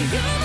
to you.